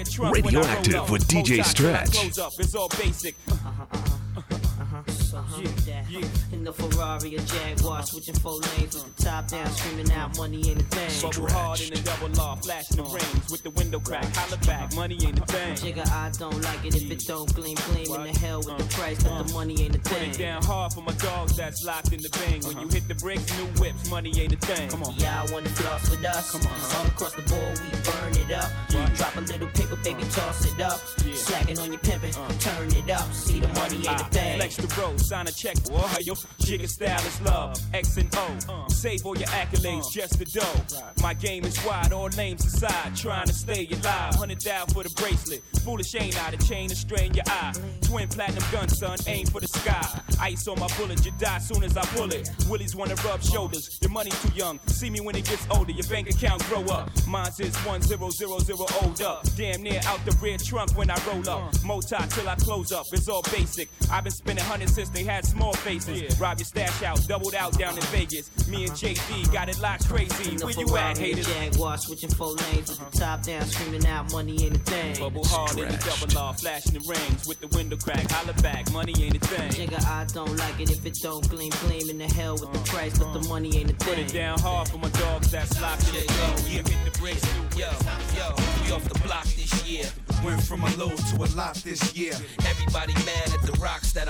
Radioactive with DJ Stretch. close up. It's all basic. Yeah, In the Ferrari or Jaguar, switching four lanes with the top down, screaming out, money ain't a thing. Bubble hard in the double law, flashing the rings with the window crack. Holla back, money ain't a thing. Jigga, I don't like it if it don't gleam, gleam in the hell with the uh, price, but the uh. money ain't a Put thing. it down hard for my dogs that's locked in the bang. When uh-huh. you hit the bricks, new whips, money ain't a thing. Come on. Yeah, I wanna floss with us. Come on. All across the board, we burn it up. Drop a little paper, baby, uh. toss it up. Slacking on your pimpin', turn it up. See the money ain't a ah. thing. flex the road, sign a check. Boy, yo, jigger style is love. X and O. Save all your accolades, uh. just the dough. My game is wide, all names aside. Trying to stay alive. Hundred down for the bracelet. Foolish ain't I, the chain to strain your eye. Twin platinum gun, son, aim for the sky. Ice on my bullet, you die soon as I pull it. Willies wanna rub shoulders. Your money too young. See me when it gets older. Your bank account grow up. Mine's is one zero zero zero old up. Damn near out the rear trunk when I roll up. Uh. Mota till I close up. It's all basic. I've been spending hundreds since they had small faces. Rob your stash out, doubled out down in Vegas. Me and JD got it locked crazy. In Where you at, Ferrari or haters? Jaguar, switching four lanes with the top down, screaming out, money ain't a thing. Bubble hard in the double law, flashing the rings with the window crack. Holla back, money ain't a thing. Nigga, I don't like it if it don't gleam, gleam in the hell with the price, but the money ain't a thing. Put it down hard for my dogs that's locked in the dough. You hit the bricks, Yo, yo, we off the block this year. Went from a low to a lot this year. Everybody mad at the rocks that I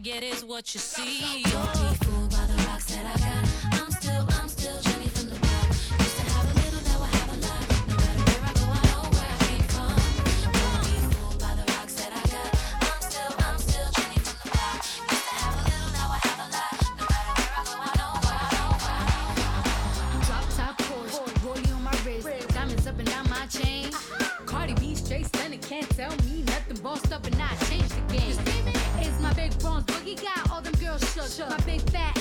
You get is what you see. Don't be fooled by the rocks that I got. I'm still, I'm still Jenny from the block. Used to have a little, now I have a lot. No matter where I go, I know where I came from. Don't be fooled by the rocks that I got. I'm still, I'm still Jenny from the block. Used to have a little, now I have a lot. No matter where I go, I know where I know where I know. Drop top Porsche, rollie on my wrist, diamonds up and down my chain. Cardi B straight stunning, can't tell me nothing. Bossed up and I changed My big fat,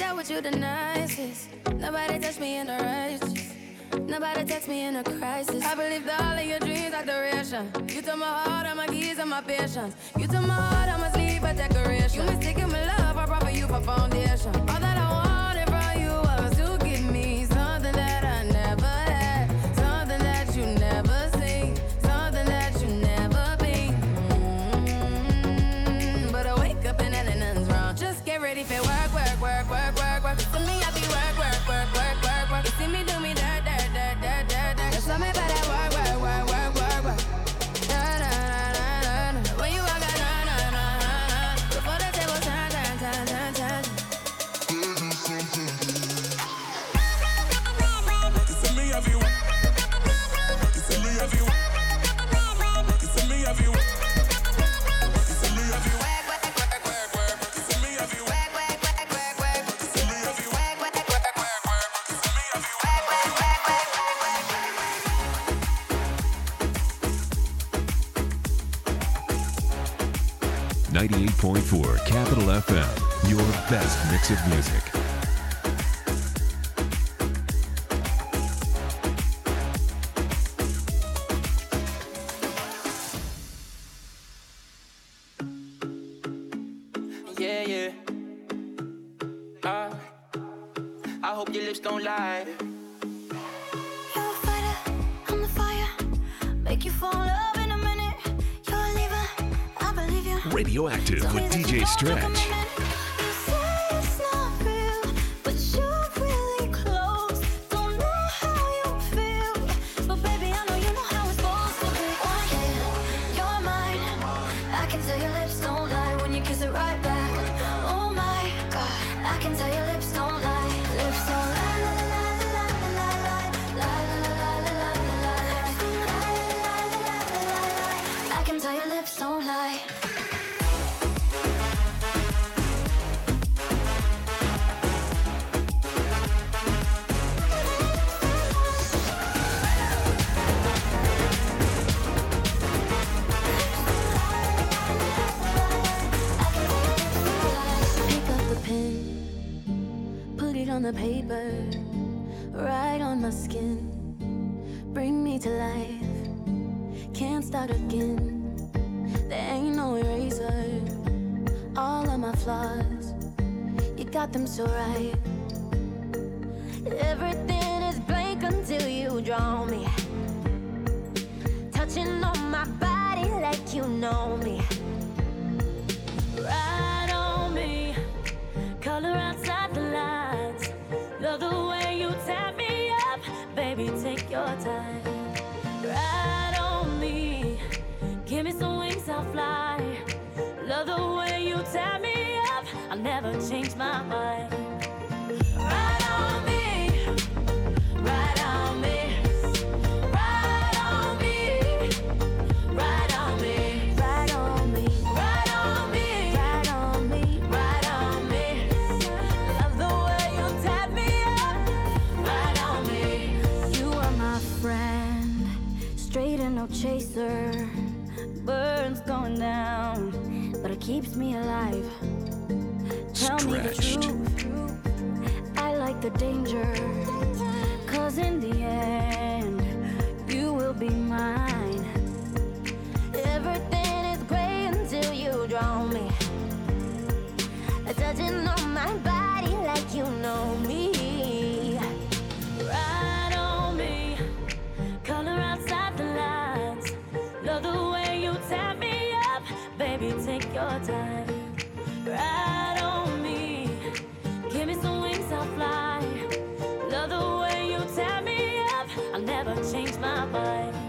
dealt with you the nicest. Nobody touched me in a righteous. Nobody touched me in a crisis. I believed all of your dreams are duration. You took my heart, all my keys, and my patience. You took my heart, all my sleep, a decoration. You mistaken my love, I brought for you for foundation. All that I 98.4 Capital FM, your best mix of music. Radioactive with DJ Stretch. the paper, right on my skin. Bring me to life, can't start again. There ain't no eraser. All of my flaws, you got them so right. Everything is blank until you draw me. Touching on my body like you know me. Right on me, color. your time. Ride on me, give me some wings, I'll fly. Love the way you tear me up, I'll never change my mind. chaser burns going down, but it keeps me alive. Tell Stretched. me the truth. I like the danger, cause in the end, you will be mine. Everything is great until you me. never change my mind.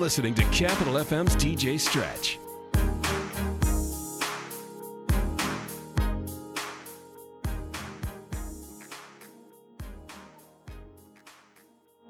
Listening to Capital FM's DJ Stretch.